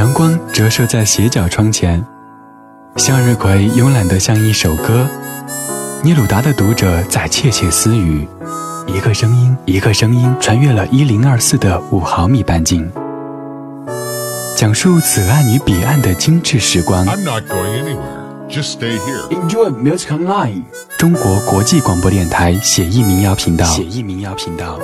阳光折射在斜角窗前。向日葵慵懒的像一首歌。聂鲁达的读者在窃窃私语。一个声音一个声音穿越了一零二四的五毫米半径。讲述此岸与彼岸的精致时光。I'm not going anywhere. Just stay here. Enjoy music online 中国国际广播电台写意民谣频道。写意民谣频道。